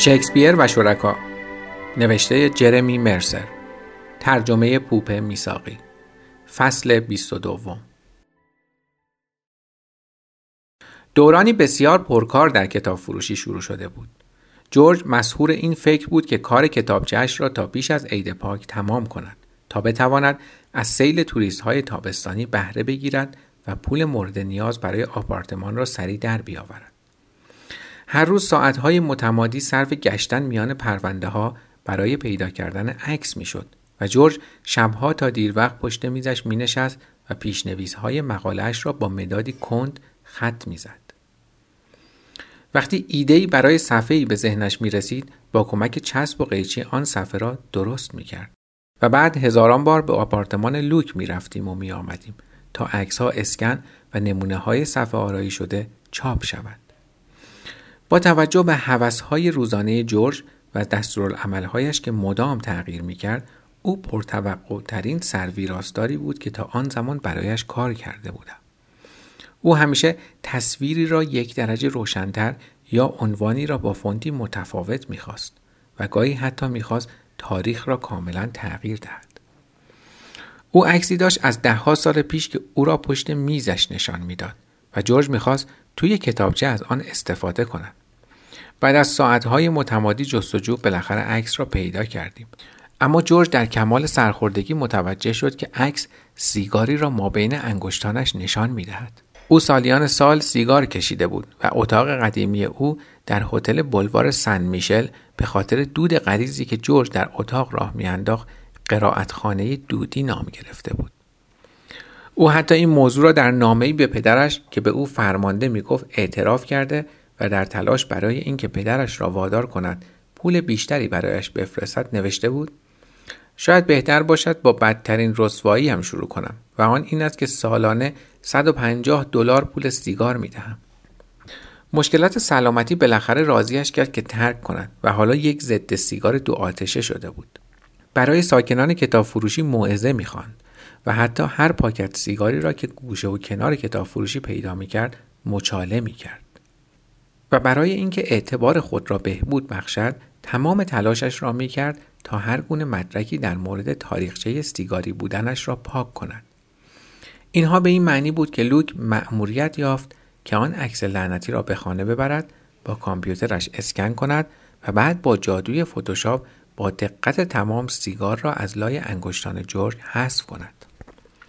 شکسپیر و شرکا. نوشته جرمی مرسر. ترجمه پوپ میساقی فصل 22 دورانی بسیار پرکار در کتاب فروشی شروع شده بود. جورج مسهور این فکر بود که کار کتابچهش را تا پیش از عید پاک تمام کند تا بتواند از سیل توریست های تابستانی بهره بگیرد و پول مورد نیاز برای آپارتمان را سریع در بیاورد. هر روز ساعتهای متمادی صرف گشتن میان پرونده ها برای پیدا کردن عکس می‌شد و جورج شبها تا دیر وقت پشت میزش می نشست و پیشنویس های مقالهش را با مدادی کند خط می‌زد. وقتی ایدهی برای صفحه‌ای به ذهنش می رسید با کمک چسب و قیچی آن صفحه را درست می کرد. و بعد هزاران بار به آپارتمان لوک می رفتیم و می آمدیم تا عکس ها اسکن و نمونه های صفحه آرایی شده چاپ شود. با توجه به حوث های روزانه جورج و دستورالعملهایش که مدام تغییر می کرد او پرتوقع ترین سرویراستاری بود که تا آن زمان برایش کار کرده بودم. او همیشه تصویری را یک درجه روشنتر یا عنوانی را با فونتی متفاوت می‌خواست و گاهی حتی می‌خواست تاریخ را کاملا تغییر دهد. او عکسی داشت از دهها سال پیش که او را پشت میزش نشان می‌داد و جورج می‌خواست توی کتابچه از آن استفاده کند. بعد از ساعتهای متمادی جستجو بالاخره عکس را پیدا کردیم. اما جورج در کمال سرخوردگی متوجه شد که عکس سیگاری را ما بین انگشتانش نشان می‌دهد. او سالیان سال سیگار کشیده بود و اتاق قدیمی او در هتل بلوار سن میشل به خاطر دود غریزی که جورج در اتاق راه میانداخت قرائتخانه دودی نام گرفته بود. او حتی این موضوع را در نامه‌ای به پدرش که به او فرمانده می‌گفت اعتراف کرده و در تلاش برای اینکه پدرش را وادار کند پول بیشتری برایش بفرستد نوشته بود شاید بهتر باشد با بدترین رسوایی هم شروع کنم و آن این است که سالانه 150 دلار پول سیگار می دهم. مشکلات سلامتی بالاخره راضیش کرد که ترک کند و حالا یک ضد سیگار دو آتشه شده بود. برای ساکنان کتاب فروشی موعظه می‌خواند و حتی هر پاکت سیگاری را که گوشه و کنار کتاب فروشی پیدا می‌کرد مچاله می‌کرد. و برای اینکه اعتبار خود را بهبود بخشد تمام تلاشش را می‌کرد تا هر گونه مدرکی در مورد تاریخچه سیگاری بودنش را پاک کند. اینها به این معنی بود که لوک مأموریت یافت که آن عکس لعنتی را به خانه ببرد با کامپیوترش اسکن کند و بعد با جادوی فتوشاپ با دقت تمام سیگار را از لای انگشتان جورج حذف کند.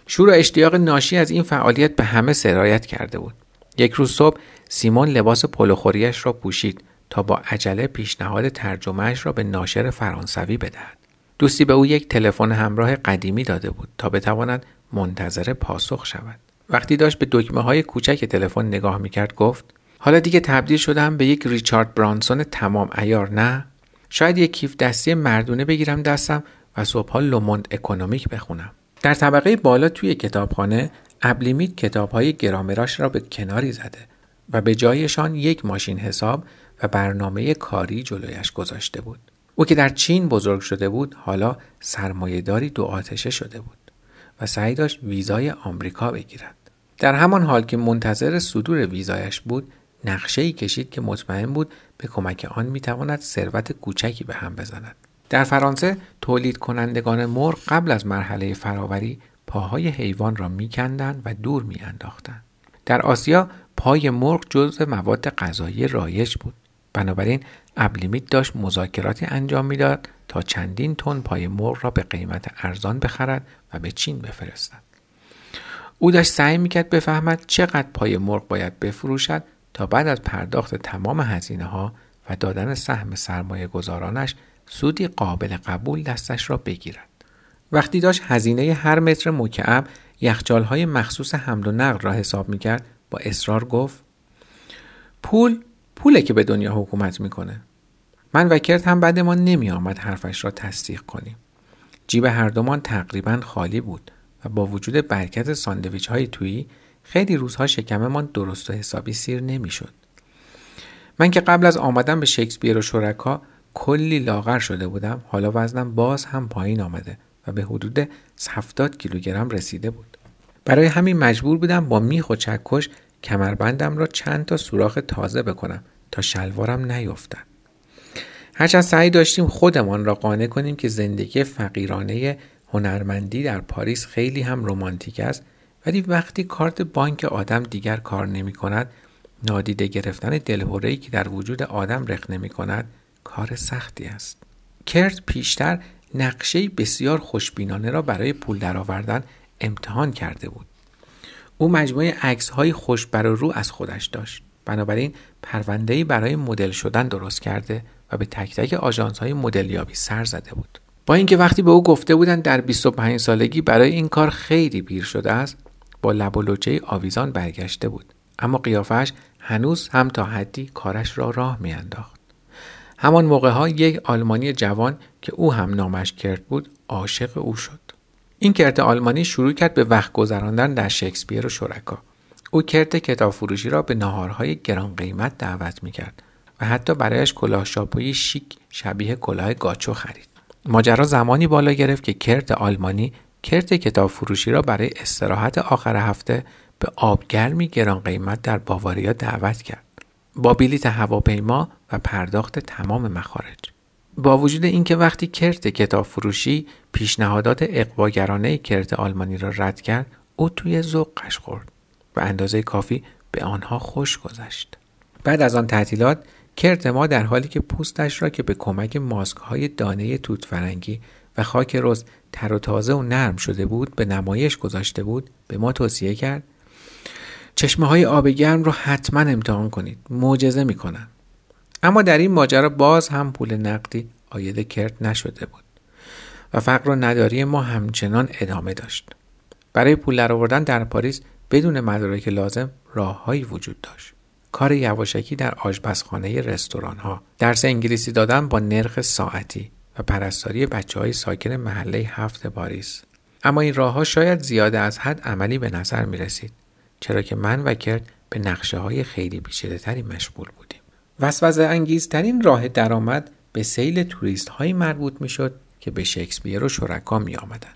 شور و اشتیاق ناشی از این فعالیت به همه سرایت کرده بود. یک روز صبح سیمون لباس پلوخوریش را پوشید تا با عجله پیشنهاد ترجمهش را به ناشر فرانسوی بدهد. دوستی به او یک تلفن همراه قدیمی داده بود تا بتواند منتظر پاسخ شود. وقتی داشت به دکمه های کوچک تلفن نگاه می‌کرد گفت حالا دیگه تبدیل شدم به یک ریچارد برانسون تمام ایار نه شاید یک کیف دستی مردونه بگیرم دستم و صبحها لوموند اکونومیک بخونم در طبقه بالا توی کتابخانه ابلیمیت کتابهای گرامراش را به کناری زده و به جایشان یک ماشین حساب و برنامه کاری جلویش گذاشته بود. او که در چین بزرگ شده بود حالا سرمایهداری دو آتشه شده بود و سعی داشت ویزای آمریکا بگیرد. در همان حال که منتظر صدور ویزایش بود نقشه کشید که مطمئن بود به کمک آن می‌تواند ثروت کوچکی به هم بزند. در فرانسه تولید کنندگان مرغ قبل از مرحله فراوری پاهای حیوان را میکندند و دور میانداختند. در آسیا پای مرغ جزء مواد غذایی رایج بود. بنابراین ابلیمیت داشت مذاکراتی انجام می‌داد تا چندین تن پای مرغ را به قیمت ارزان بخرد و به چین بفرستد. او داشت سعی می‌کرد بفهمد چقدر پای مرغ باید بفروشد تا بعد از پرداخت تمام هزینه ها و دادن سهم سرمایه گذارانش سودی قابل قبول دستش را بگیرد. وقتی داشت هزینه هر متر مکعب یخچال های مخصوص حمل و نقل را حساب می کرد با اصرار گفت پول پوله که به دنیا حکومت می‌کنه. من و کرت هم بعد ما نمی آمد حرفش را تصدیق کنیم. جیب هر دومان تقریبا خالی بود و با وجود برکت ساندویچ های تویی خیلی روزها شکممان درست و حسابی سیر نمی‌شد. من که قبل از آمدن به شکسپیر و شرکا کلی لاغر شده بودم حالا وزنم باز هم پایین آمده و به حدود 70 کیلوگرم رسیده بود. برای همین مجبور بودم با میخ و چکش کمربندم را چند تا سوراخ تازه بکنم تا شلوارم نیفتد. هرچند سعی داشتیم خودمان را قانع کنیم که زندگی فقیرانه هنرمندی در پاریس خیلی هم رمانتیک است ولی وقتی کارت بانک آدم دیگر کار نمی کند نادیده گرفتن دلهورهی که در وجود آدم رخ نمی کند کار سختی است کرت پیشتر نقشه بسیار خوشبینانه را برای پول درآوردن امتحان کرده بود. او مجموعه عکس های خوش بر رو از خودش داشت. بنابراین پرونده برای مدل شدن درست کرده و به تک تک آژانس های مدلیابی سر زده بود. با اینکه وقتی به او گفته بودند در 25 سالگی برای این کار خیلی پیر شده است با لب و لوچه آویزان برگشته بود. اما قیافش هنوز هم تا حدی کارش را راه میانداخت. همان موقع ها یک آلمانی جوان که او هم نامش کرد بود عاشق او شد. این کرت آلمانی شروع کرد به وقت گذراندن در شکسپیر و شرکا. او کرت کتاب فروشی را به ناهارهای گران قیمت دعوت می کرد و حتی برایش کلاه شاپوی شیک شبیه کلاه گاچو خرید. ماجرا زمانی بالا گرفت که کرت آلمانی کرت کتاب فروشی را برای استراحت آخر هفته به آبگرمی گران قیمت در باواریا دعوت کرد. با بلیت هواپیما و پرداخت تمام مخارج. با وجود اینکه وقتی کرت کتاب فروشی پیشنهادات اقواگرانه کرت آلمانی را رد کرد او توی ذوقش خورد و اندازه کافی به آنها خوش گذشت. بعد از آن تعطیلات کرت ما در حالی که پوستش را که به کمک ماسک های دانه توت فرنگی و خاک رز تر و تازه و نرم شده بود به نمایش گذاشته بود به ما توصیه کرد چشمه های آب گرم رو حتما امتحان کنید. معجزه می‌کنن اما در این ماجرا باز هم پول نقدی آید کرد نشده بود و فقر و نداری ما همچنان ادامه داشت. برای پول درآوردن در پاریس بدون مدارک لازم راههایی وجود داشت. کار یواشکی در آشپزخانه رستوران ها درس انگلیسی دادن با نرخ ساعتی و پرستاری بچه های ساکن محله هفت پاریس. اما این راه ها شاید زیاده از حد عملی به نظر می رسید چرا که من و کرد به نقشه های خیلی پیچیده مشغول بودیم. وسوسه انگیزترین راه درآمد به سیل توریست هایی مربوط می شد که به شکسپیر و شرکا می آمدن.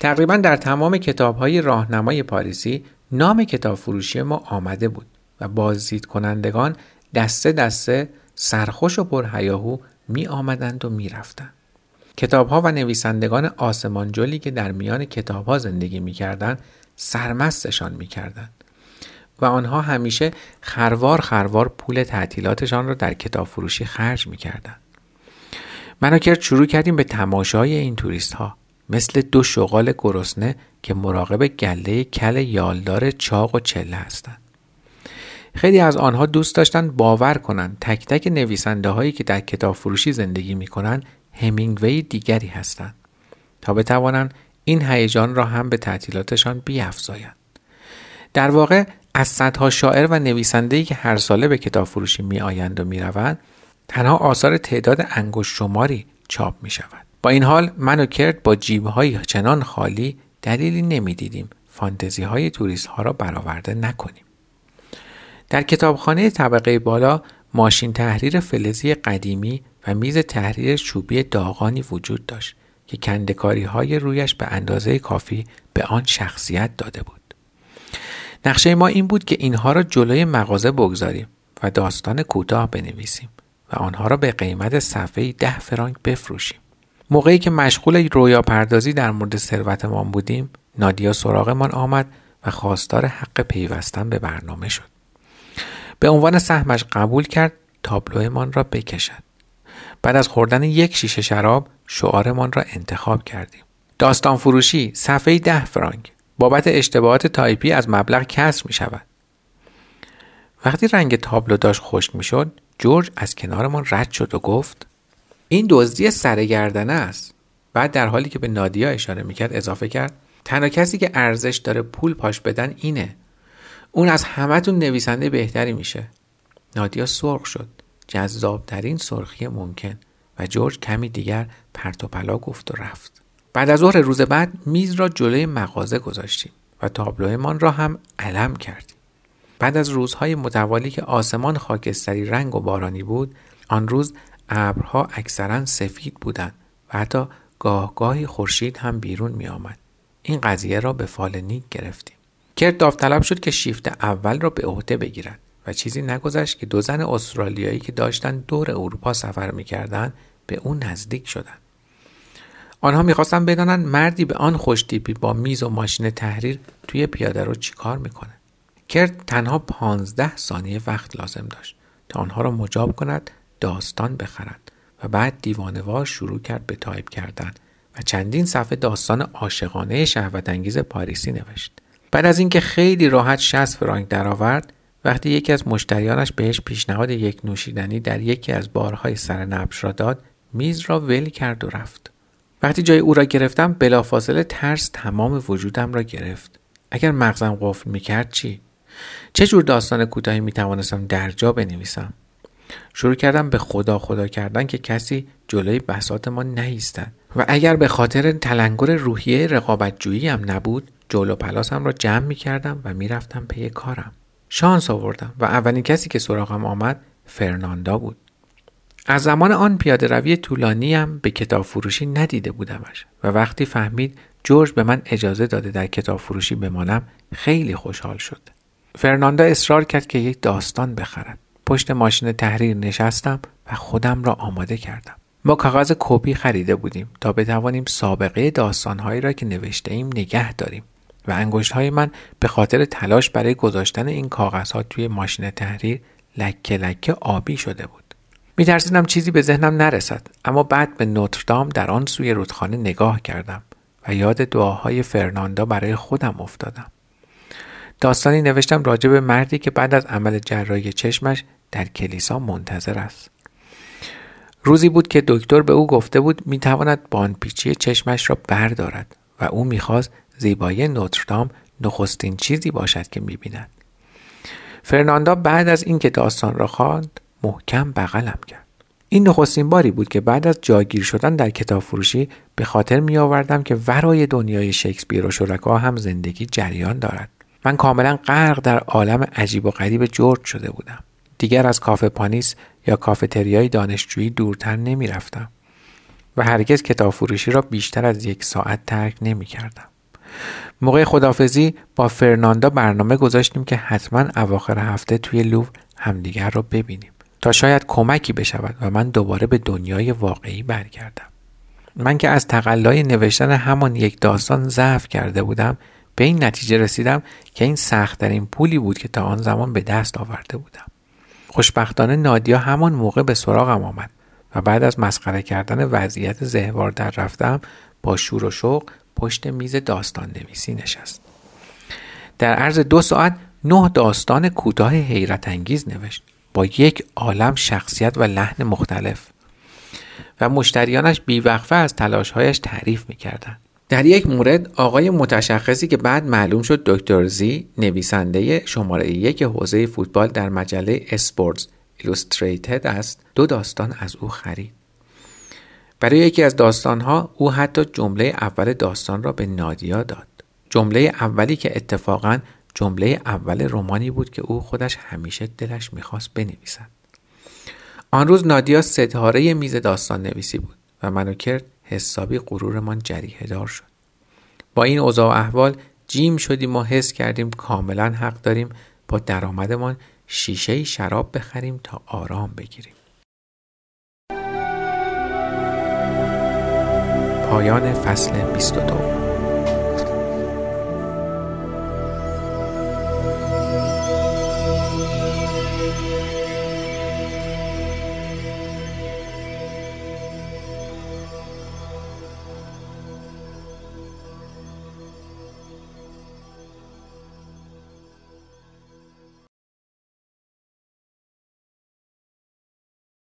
تقریبا در تمام کتاب های راهنمای پاریسی نام کتاب فروشی ما آمده بود و بازدید کنندگان دسته دسته سرخوش و پرهیاهو می آمدند و می رفتند. کتاب ها و نویسندگان آسمانجلی که در میان کتاب ها زندگی می کردن سرمستشان می کردن. و آنها همیشه خروار خروار پول تعطیلاتشان را در کتاب فروشی خرج می کردن. من کرد شروع کردیم به تماشای این توریست ها مثل دو شغال گرسنه که مراقب گله کل یالدار چاق و چله هستند. خیلی از آنها دوست داشتن باور کنند تک تک نویسنده هایی که در کتاب فروشی زندگی می کنند همینگوی دیگری هستند تا بتوانند این هیجان را هم به تعطیلاتشان بیافزایند. در واقع از صدها شاعر و نویسنده‌ای که هر ساله به کتاب فروشی می آیند و می روند تنها آثار تعداد انگشت شماری چاپ می شود. با این حال من و کرد با های چنان خالی دلیلی نمی‌دیدیم فانتزی های توریست ها را برآورده نکنیم. در کتابخانه طبقه بالا ماشین تحریر فلزی قدیمی و میز تحریر چوبی داغانی وجود داشت که کندکاری های رویش به اندازه کافی به آن شخصیت داده بود. نقشه ما این بود که اینها را جلوی مغازه بگذاریم و داستان کوتاه بنویسیم و آنها را به قیمت صفحه ده فرانک بفروشیم. موقعی که مشغول رویا پردازی در مورد ثروتمان بودیم نادیا سراغمان آمد و خواستار حق پیوستن به برنامه شد. به عنوان سهمش قبول کرد تابلومان را بکشد. بعد از خوردن یک شیشه شراب شعارمان را انتخاب کردیم. داستان فروشی صفحه ده فرانک. بابت اشتباهات تایپی از مبلغ کسر می شود. وقتی رنگ تابلو داشت خشک می شد جورج از کنارمان رد شد و گفت این دزدی سرگردنه است. بعد در حالی که به نادیا اشاره می‌کرد اضافه کرد تنها کسی که ارزش داره پول پاش بدن اینه. اون از همهتون نویسنده بهتری میشه. نادیا سرخ شد. جذابترین سرخی ممکن. و جورج کمی دیگر پرت و پلا گفت و رفت. بعد از ظهر روز بعد میز را جلوی مغازه گذاشتیم و تابلوهمان را هم علم کردیم. بعد از روزهای متوالی که آسمان خاکستری رنگ و بارانی بود آن روز ابرها اکثرا سفید بودند و حتی گاهگاهی خورشید هم بیرون می آمد. این قضیه را به فال نیک گرفتیم. کرد داوطلب شد که شیفت اول را به عهده بگیرد و چیزی نگذشت که دو زن استرالیایی که داشتن دور اروپا سفر می‌کردن به اون نزدیک شدن. آنها می‌خواستن بدانند مردی به آن خوشتیپی با میز و ماشین تحریر توی پیاده رو چیکار می‌کنه. کرد تنها پانزده ثانیه وقت لازم داشت تا آنها را مجاب کند داستان بخرد و بعد دیوانوار شروع کرد به تایپ کردن و چندین صفحه داستان عاشقانه شهوت انگیز پاریسی نوشت. بعد از اینکه خیلی راحت 60 فرانک درآورد وقتی یکی از مشتریانش بهش پیشنهاد یک نوشیدنی در یکی از بارهای سر نبش را داد میز را ول کرد و رفت وقتی جای او را گرفتم بلافاصله ترس تمام وجودم را گرفت. اگر مغزم قفل می‌کرد چی؟ چه جور داستان کوتاهی می توانستم در جا بنویسم؟ شروع کردم به خدا خدا کردن که کسی جلوی بسات ما نایستد. و اگر به خاطر تلنگر روحیه رقابتجویی هم نبود جلو پلاسم را جمع می کردم و می‌رفتم پی کارم. شانس آوردم و اولین کسی که سراغم آمد فرناندا بود. از زمان آن پیاده روی طولانی هم به کتاب فروشی ندیده بودمش و وقتی فهمید جورج به من اجازه داده در کتاب فروشی بمانم خیلی خوشحال شد. فرناندا اصرار کرد که یک داستان بخرد پشت ماشین تحریر نشستم و خودم را آماده کردم. ما کاغذ کپی خریده بودیم تا بتوانیم سابقه داستانهایی را که نوشته ایم نگه داریم و انگشت های من به خاطر تلاش برای گذاشتن این کاغذها توی ماشین تحریر لکه لکه آبی شده بود. می ترسیدم چیزی به ذهنم نرسد اما بعد به نوتردام در آن سوی رودخانه نگاه کردم و یاد دعاهای فرناندا برای خودم افتادم. داستانی نوشتم راجع به مردی که بعد از عمل جراحی چشمش در کلیسا منتظر است. روزی بود که دکتر به او گفته بود می تواند باندپیچی چشمش را بردارد و او می‌خواست زیبایی نوتردام نخستین چیزی باشد که می‌بیند فرناندا بعد از اینکه داستان را خواند محکم بغلم کرد. این نخستین باری بود که بعد از جاگیر شدن در کتاب فروشی به خاطر می آوردم که ورای دنیای شکسپیر و شرکا هم زندگی جریان دارد. من کاملا غرق در عالم عجیب و غریب جورج شده بودم. دیگر از کافه پانیس یا کافتریای دانشجویی دورتر نمی رفتم و هرگز کتاب فروشی را بیشتر از یک ساعت ترک نمی کردم. موقع خدافزی با فرناندا برنامه گذاشتیم که حتما اواخر هفته توی لوو همدیگر را ببینیم. تا شاید کمکی بشود و من دوباره به دنیای واقعی برگردم. من که از تقلای نوشتن همان یک داستان ضعف کرده بودم به این نتیجه رسیدم که این سختترین پولی بود که تا آن زمان به دست آورده بودم. خوشبختانه نادیا همان موقع به سراغم آمد و بعد از مسخره کردن وضعیت زهوار در رفتم با شور و شوق پشت میز داستان نویسی نشست. در عرض دو ساعت نه داستان کوتاه حیرت انگیز نوشت. با یک عالم شخصیت و لحن مختلف. و مشتریانش بیوقفه از تلاشهایش تعریف می‌کردند. در یک مورد آقای متشخصی که بعد معلوم شد دکتر زی نویسنده شماره یک حوزه فوتبال در مجله اسپورتز ایلوستریتد است دو داستان از او خرید. برای یکی از داستانها او حتی جمله اول داستان را به نادیا داد. جمله اولی که اتفاقا جمله اول رومانی بود که او خودش همیشه دلش می‌خواست بنویسد. آن روز نادیا ستاره میز داستان نویسی بود و منو کرد حسابی غرورمان جریه دار شد. با این اوضاع و احوال جیم شدیم و حس کردیم کاملا حق داریم با درآمدمان شیشه شراب بخریم تا آرام بگیریم. پایان فصل 22